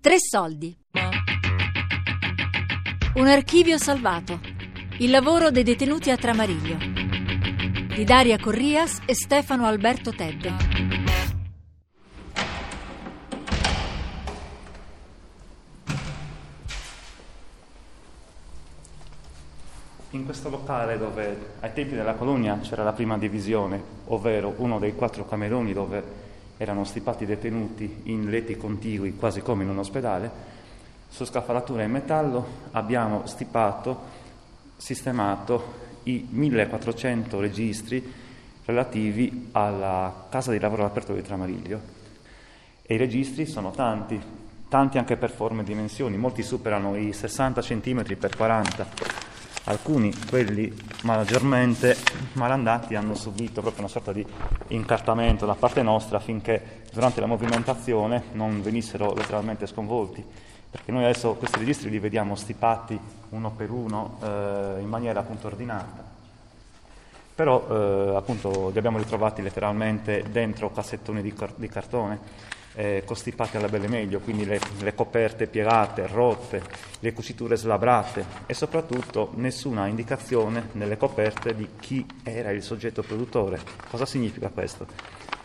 Tre soldi. Un archivio salvato. Il lavoro dei detenuti a Tramariglio. Di Daria Corrias e Stefano Alberto Tedde. In questo locale dove ai tempi della colonia c'era la prima divisione, ovvero uno dei quattro cameroni dove erano stipati detenuti in letti contigui, quasi come in un ospedale, su scaffalatura in metallo abbiamo stipato, sistemato i 1400 registri relativi alla casa di lavoro all'aperto di Tramariglio. E i registri sono tanti, tanti anche per forme e dimensioni, molti superano i 60 cm x 40 alcuni, quelli maggiormente malandati, hanno subito proprio una sorta di incartamento da parte nostra affinché durante la movimentazione non venissero letteralmente sconvolti, perché noi adesso questi registri li vediamo stipati uno per uno eh, in maniera appunto ordinata, però eh, appunto li abbiamo ritrovati letteralmente dentro cassettoni di, car- di cartone eh, costipate alla belle meglio, quindi le, le, coperte piegate, rotte, le cuciture slabrate e soprattutto nessuna indicazione nelle coperte di chi era il soggetto produttore. Cosa significa questo?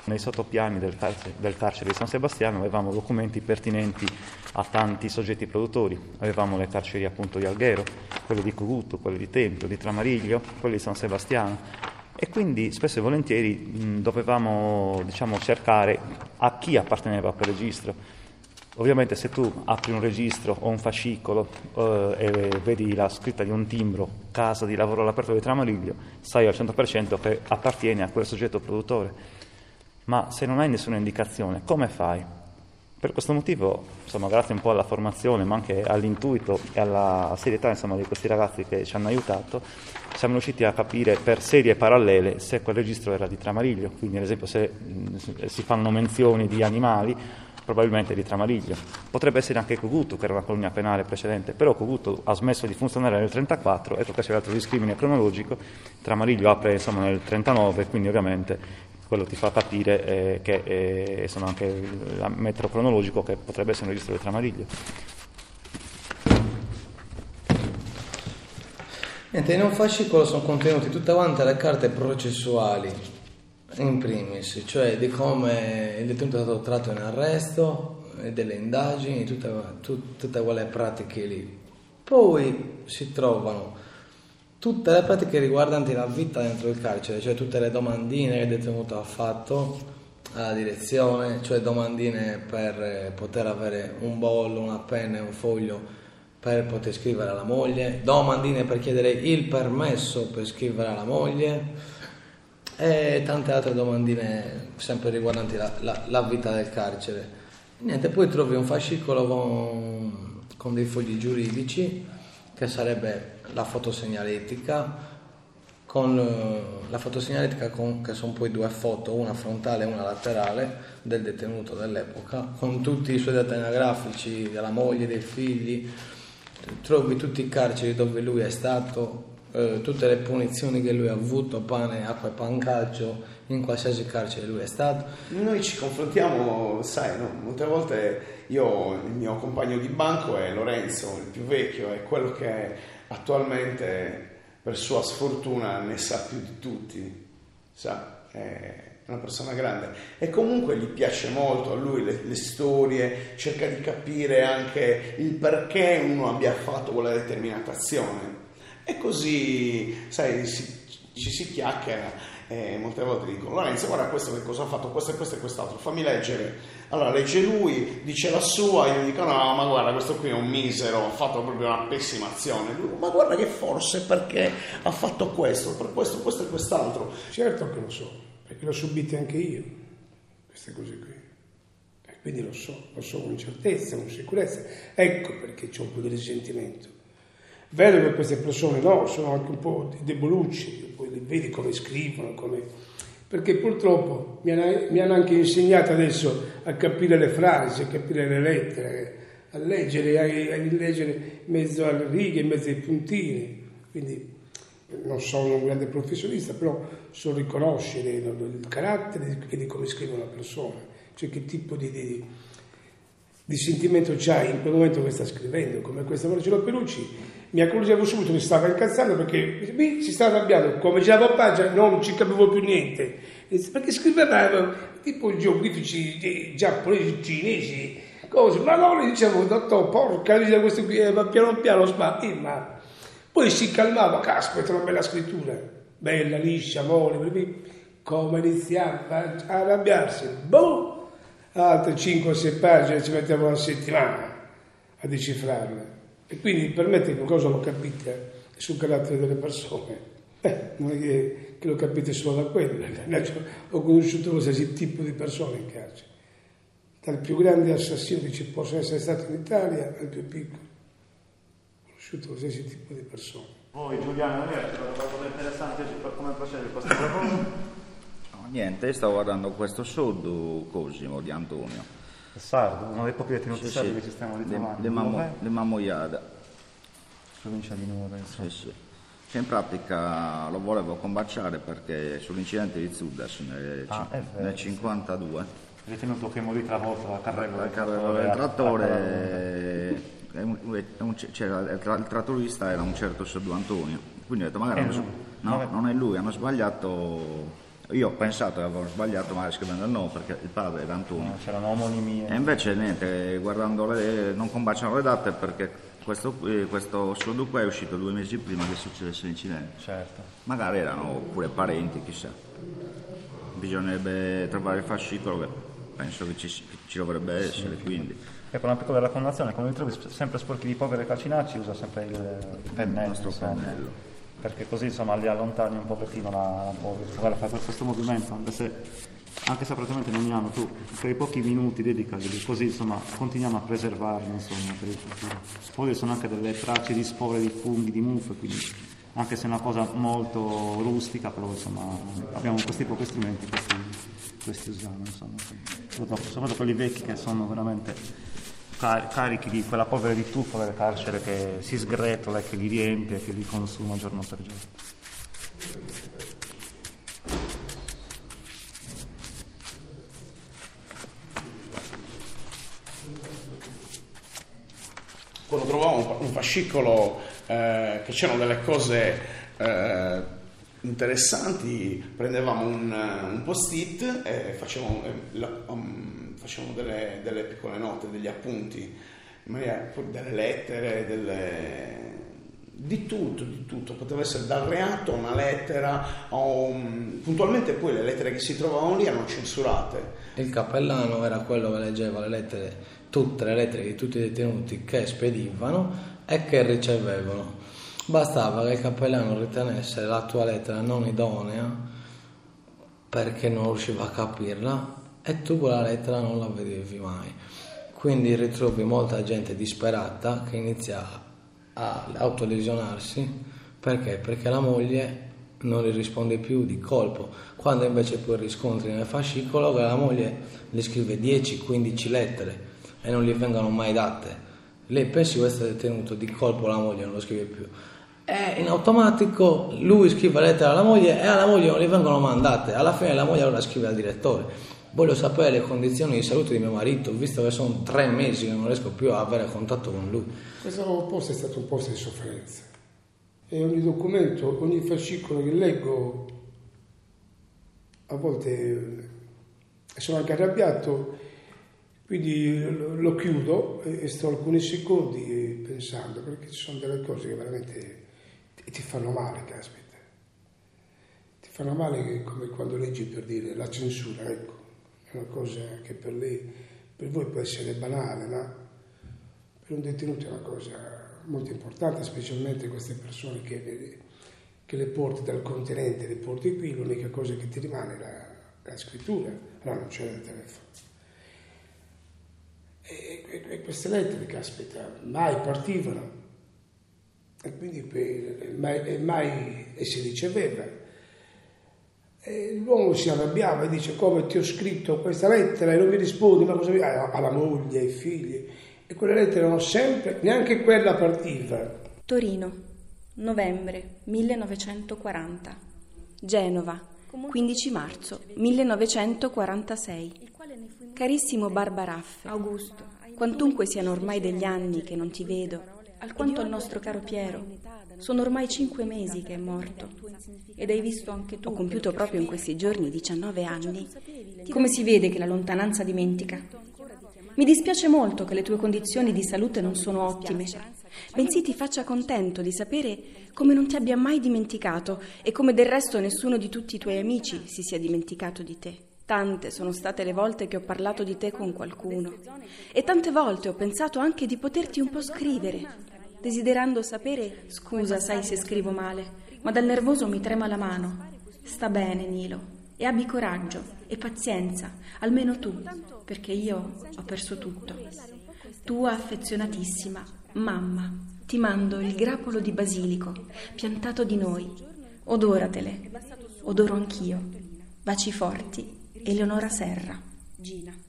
Nei sottopiani del carcere, del carcere di San Sebastiano avevamo documenti pertinenti a tanti soggetti produttori, avevamo le carceri appunto di Alghero, quelle di Cuguto, quelle di Tempio, di Tramariglio, quelle di San Sebastiano e quindi spesso e volentieri mh, dovevamo diciamo, cercare a chi apparteneva quel registro. Ovviamente se tu apri un registro o un fascicolo eh, e vedi la scritta di un timbro, casa di lavoro all'aperto di Tramariglio, sai al 100% che appartiene a quel soggetto produttore. Ma se non hai nessuna indicazione, come fai? Per questo motivo, insomma, grazie un po' alla formazione, ma anche all'intuito e alla serietà insomma, di questi ragazzi che ci hanno aiutato, siamo riusciti a capire per serie parallele se quel registro era di Tramariglio, quindi ad esempio se si fanno menzioni di animali, probabilmente di Tramariglio. Potrebbe essere anche Coguto, che era una colonia penale precedente, però Coguto ha smesso di funzionare nel 1934 e per c'è l'altro discrimine cronologico, Tramariglio apre insomma, nel 1939, quindi ovviamente quello ti fa capire eh, che eh, sono anche il metro cronologico che potrebbe essere un registro di Tramariglio. Niente, in un fascicolo sono contenute tutte quante le carte processuali, in primis, cioè di come il detenuto è stato tratto in arresto, delle indagini, tutte quelle pratiche lì. Poi si trovano tutte le pratiche riguardanti la vita dentro il carcere, cioè tutte le domandine che il detenuto ha fatto alla direzione, cioè domandine per eh, poter avere un bollo, una penna e un foglio per poter scrivere alla moglie, domandine per chiedere il permesso per scrivere alla moglie e tante altre domandine sempre riguardanti la, la, la vita del carcere. Niente, poi trovi un fascicolo con, con dei fogli giuridici che sarebbe la fotosegnaletica, con eh, la fotosegnaletica con, che sono poi due foto, una frontale e una laterale del detenuto dell'epoca, con tutti i suoi dati anagrafici, della moglie, dei figli, trovi tutti i carceri dove lui è stato, eh, tutte le punizioni che lui ha avuto, pane, acqua e pancaccio, in qualsiasi carcere lui è stato. Noi ci confrontiamo, sai, no? molte volte io, il mio compagno di banco è Lorenzo, il più vecchio, è quello che attualmente per sua sfortuna ne sa più di tutti, sa, è una persona grande. E comunque gli piace molto a lui le, le storie, cerca di capire anche il perché uno abbia fatto quella determinata azione. E così, sai, si, ci si chiacchiera e molte volte dicono Lorenzo guarda questo che cosa ha fatto, questo e questo e quest'altro, fammi leggere. Allora legge lui, dice la sua, io dico no ma guarda questo qui è un misero, ha fatto proprio una pessima azione. Dico, ma guarda che forse perché ha fatto questo, per questo, questo e quest'altro. Certo che lo so, perché l'ho subito anche io, queste cose qui. E quindi lo so, lo so con certezza, con sicurezza. Ecco perché c'è un po' di risentimento. Vedo che queste persone no, sono anche un po' debolucci, poi li vedi come scrivono, come... perché purtroppo mi hanno, mi hanno, anche insegnato adesso a capire le frasi, a capire le lettere, a leggere, a, a leggere in mezzo alle righe, in mezzo ai puntini. Quindi non sono un grande professionista, però so riconoscere il carattere di come scrive una persona, cioè che tipo di, di di sentimento c'hai in quel momento che sta scrivendo, come questa Marcello Pelucci, mi accorgevo subito che stava incazzando perché mi si stava arrabbiando, come girava pagina non ci capivo più niente, perché scriveva tipo geografici giapponesi, cinesi, cose, ma non le dicevo, dottor, porca miseria, questo qui, eh, piano piano sbatti, ma poi si calmava, caspita, una bella scrittura, bella, liscia, mole, come iniziava a arrabbiarsi, boh, altre 5-6 pagine ci mettiamo una settimana a decifrarle. E quindi per me che cosa lo capite sul carattere delle persone. Eh, non è che, che, lo capite solo da quello, ho conosciuto qualsiasi tipo di persone in carcere dal più grande assassino che ci possa essere stato in Italia al più piccolo. Ho conosciuto qualsiasi tipo di persone. Voi Giuliano, lei ha trovato interessante per come procede questo lavoro? No, niente, stavo guardando questo show Cosimo di Antonio. Sardo, uno dei pochi detenuti sì, sardi sì. che ci stiamo ritrovando. Le, Mamo, le Mamoiada. Provincia di Nuova, insomma. Sì, sì. Cioè in pratica lo volevo combaciare perché sull'incidente di Zudas nel, ah, nel 52 ritenuto che morì travolto dalla carrella del trattore. Il trattore, c'era, il trattorista era un certo Sergio Antonio, quindi ho detto magari eh, no, no, non è lui, hanno sbagliato. Io ho pensato che avevano sbagliato magari scrivendo il nome perché il padre era Antonio. No, c'erano omonimie. E invece niente, guardando le, non combaciano le date perché questo, questo Sudoku è uscito due mesi prima che succedesse l'incidente. Certo. Magari erano pure parenti, chissà. Bisognerebbe trovare il fascicolo penso che ci, ci dovrebbe essere. Sì. Quindi. Ecco una piccola raccomandazione, quando li trovi sempre sporchi di povere calcinacci usa sempre il pennello, il pennello. Perché così insomma li allontani un pochettino la, la fai questo movimento, anche se, anche se praticamente non ne hanno tu, quei pochi minuti dedicali, così insomma continuiamo a preservarli insomma per il futuro. Poi sono anche delle tracce di spore, di funghi, di muffe, quindi anche se è una cosa molto rustica, però insomma abbiamo questi pochi strumenti questi, questi usiamo, insomma, soprattutto quelli vecchi che sono veramente car- carichi di quella polvere di tuffo delle carcere che si sgretola e che li riempie e che li consuma giorno per giorno. Quando trovavo un fascicolo eh, che c'erano delle cose eh, interessanti, prendevamo un, un, post-it e facevamo, um, facevamo delle, delle, piccole note, degli appunti, delle lettere, delle, di tutto, di tutto, poteva essere dal reato a una lettera, un... puntualmente poi le lettere che si trovavano lì erano censurate. Il cappellano era quello che leggeva le lettere, tutte le lettere di tutti i detenuti che spedivano e che ricevevano. Bastava che il cappellano ritenesse la tua lettera non idonea perché non riusciva a capirla e tu quella lettera non la vedevi mai. Quindi ritrovi molta gente disperata che inizia a autolesionarsi perché? Perché la moglie non gli risponde più di colpo, quando invece poi riscontri nel fascicolo che la moglie gli scrive 10-15 lettere e non gli vengono mai date lei pensi questo è detenuto, di colpo la moglie non lo scrive più. E in automatico lui scrive la lettera alla moglie e alla moglie non gli vengono mandate. Alla fine la moglie allora scrive al direttore. Voglio sapere le condizioni di salute di mio marito, visto che sono tre mesi che non riesco più a avere contatto con lui. Questo posto è stato un posto di sofferenza. E ogni documento, ogni fascicolo che leggo, a volte sono anche arrabbiato quindi lo chiudo e sto alcuni secondi pensando, perché ci sono delle cose che veramente ti fanno male, caspita. Ti fanno male come quando leggi per dire la censura, ecco, è una cosa che per lei, per voi può essere banale, ma per un detenuto è una cosa molto importante, specialmente queste persone che, che le porti dal continente, le porti qui, l'unica cosa che ti rimane è la, la scrittura, allora non c'è il telefono. E, e, e queste lettere, caspita, mai partivano. E quindi mai, mai e si riceveva. E l'uomo si arrabbiava e dice come ti ho scritto questa lettera e non mi rispondi, ma cosa mi alla moglie, ai figli. E quelle lettere erano sempre, neanche quella partiva. Torino, novembre 1940. Genova, 15 marzo 1946. Carissimo Barbaraffe, Augusto, Quantunque siano ormai degli anni che non ti vedo, alquanto il nostro caro Piero, sono ormai cinque mesi che è morto. Ed hai visto anche tu, ho compiuto proprio in questi giorni 19 anni. Come si vede che la lontananza dimentica? Mi dispiace molto che le tue condizioni di salute non sono ottime, bensì ti faccia contento di sapere come non ti abbia mai dimenticato e come del resto nessuno di tutti i tuoi amici si sia dimenticato di te. Tante sono state le volte che ho parlato di te con qualcuno e tante volte ho pensato anche di poterti un po' scrivere, desiderando sapere, scusa sai se scrivo male, ma dal nervoso mi trema la mano. Sta bene, Nilo, e abbi coraggio e pazienza, almeno tu, perché io ho perso tutto. Tua affezionatissima mamma, ti mando il grappolo di basilico piantato di noi. Odoratele, odoro anch'io. Baci forti, Eleonora Serra. Gina.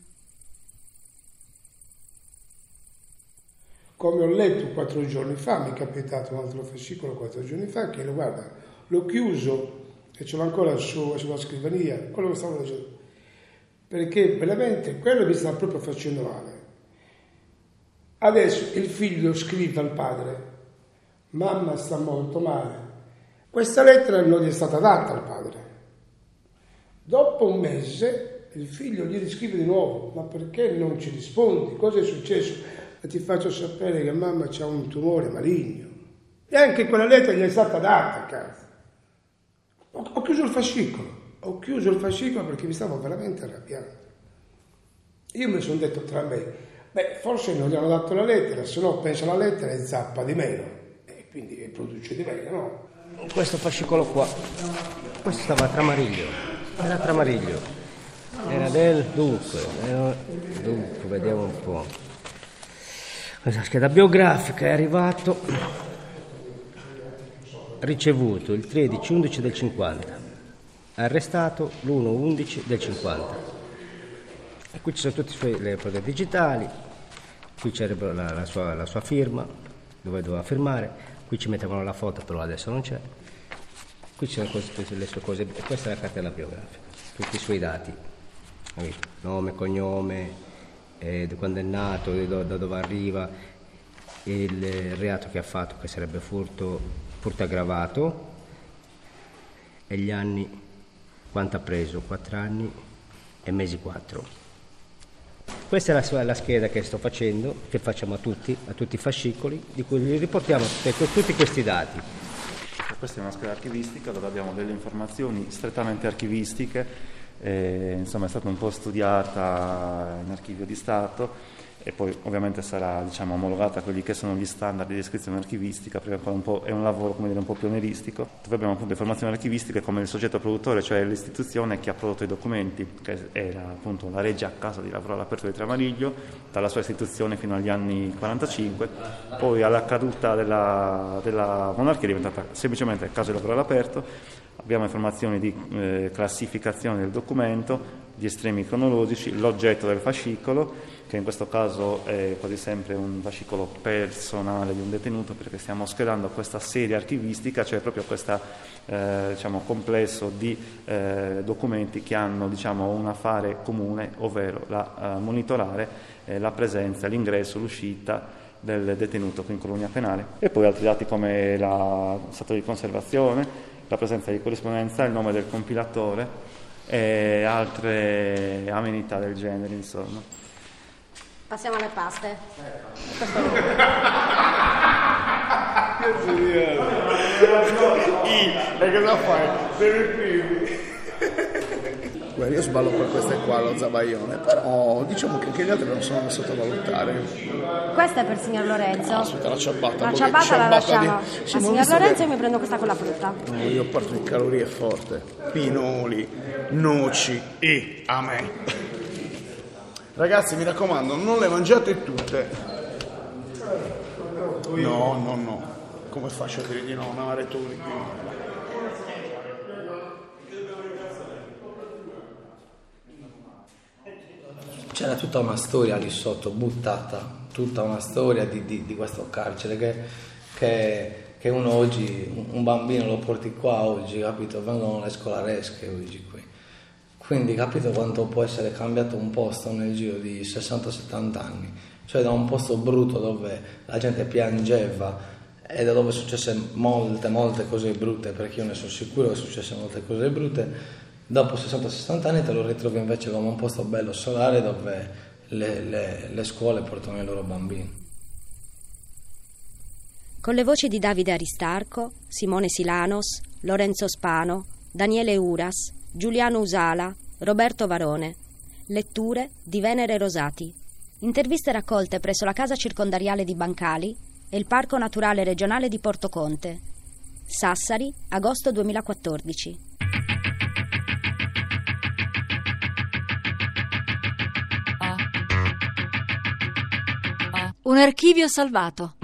Come ho letto quattro giorni fa, mi è capitato un altro fascicolo quattro giorni fa, che lo guarda, l'ho chiuso e ce l'ho ancora su, sulla scrivania, quello che stavo leggendo, perché veramente quello mi sta proprio facendo male. Adesso il figlio scrive al padre, mamma sta molto male. Questa lettera non gli è stata data al padre. Dopo un mese il figlio gli riscrive di nuovo, ma perché non ci rispondi? Cosa è successo? E ti faccio sapere che mamma ha un tumore maligno. E anche quella lettera gli è stata data a casa. Ho, ho chiuso il fascicolo, ho chiuso il fascicolo perché mi stavo veramente arrabbiando. Io mi sono detto tra me, beh, forse non gli hanno dato la lettera, se no pensa alla lettera e zappa di meno, e quindi produce di meno, no? Questo fascicolo qua, questo stava a Tramariglio, era a Tramariglio, era del dunque, era, dunque, vediamo un po'. Questa scheda biografica è arrivato ricevuto il 13-11 del 50, arrestato l'1-11 del 50. E qui ci sono tutte le prove digitali, qui c'è la, la, sua, la sua firma, dove doveva firmare, qui ci mettevano la foto, però adesso non c'è. Qui ci sono le sue cose, questa è la cartella biografica, tutti i suoi dati, nome, cognome, eh, quando è nato, da dove arriva, il reato che ha fatto, che sarebbe furto furto aggravato e gli anni quanto ha preso? 4 anni e mesi 4. Questa è la, la, scheda che sto facendo, che facciamo a tutti, a tutti i fascicoli, di cui vi riportiamo tutti questi dati. Questa è una scheda archivistica dove abbiamo delle informazioni strettamente archivistiche, eh, insomma è stata un po' studiata in archivio di Stato e poi ovviamente sarà diciamo, omologata a quelli che sono gli standard di descrizione archivistica, perché un, è un lavoro dire, un po' pionieristico, dove abbiamo appunto informazioni archivistiche come il soggetto produttore, cioè l'istituzione che ha prodotto i documenti, che era appunto la Regia a casa di lavoro all'aperto di Travagliglio, dalla sua istituzione fino agli anni 45, poi alla caduta della, della monarchia è diventata semplicemente casa di lavoro all'aperto, abbiamo informazioni di eh, classificazione del documento, di estremi cronologici, l'oggetto del fascicolo, che in questo caso è quasi sempre un fascicolo personale di un detenuto perché stiamo schedando questa serie archivistica, cioè proprio questo eh, diciamo, complesso di eh, documenti che hanno diciamo, un affare comune, ovvero la, uh, monitorare eh, la presenza, l'ingresso, l'uscita del detenuto in colonia penale. E poi altri dati come lo stato di conservazione, la presenza di corrispondenza, il nome del compilatore e altre amenità del genere, insomma. Passiamo alle paste. I, e cosa fai? Devi primi. Guarda, io sballo per queste qua, lo zabaione, però diciamo che anche gli altri non sono da sottovalutare. Questa è per il signor Lorenzo. Aspetta, la ciabatta. La ciabatta la lasciamo di... al signor Lorenzo e mi prendo questa con la frutta. No, io parto di calorie forte. Pinoli, noci e a me. Ragazzi, mi raccomando, non le mangiate tutte. No, no, no. Come faccio a dire di no? Una maratona qui. C'era tutta una storia lì sotto, buttata, tutta una storia di, di, di questo carcere che, che, che, uno oggi, un bambino lo porti qua oggi, capito? Vengono le scolaresche oggi qui. Quindi capito quanto può essere cambiato un posto nel giro di 60-70 anni. Cioè da un posto brutto dove la gente piangeva e da dove successe molte, molte cose brutte, perché io ne sono sicuro che successe molte cose brutte, dopo 60-60 anni te lo ritrovi invece come un posto bello solare dove le, le, le scuole portano i loro bambini. Con le voci di Davide Aristarco, Simone Silanos, Lorenzo Spano, Daniele Uras, Giuliano Usala, Roberto Varone. Letture di Venere Rosati. Interviste raccolte presso la casa circondariale di Bancali e il Parco Naturale Regionale di Porto Conte. Sassari, agosto 2014. Un archivio salvato.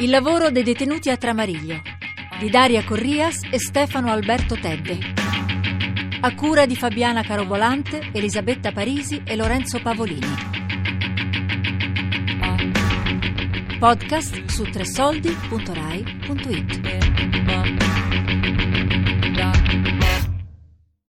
Il lavoro dei detenuti a Tramariglio di Daria Corrias e Stefano Alberto Tedde. A cura di Fabiana Carobolante, Elisabetta Parisi e Lorenzo Pavolini. Podcast su tresoldi.rai.it.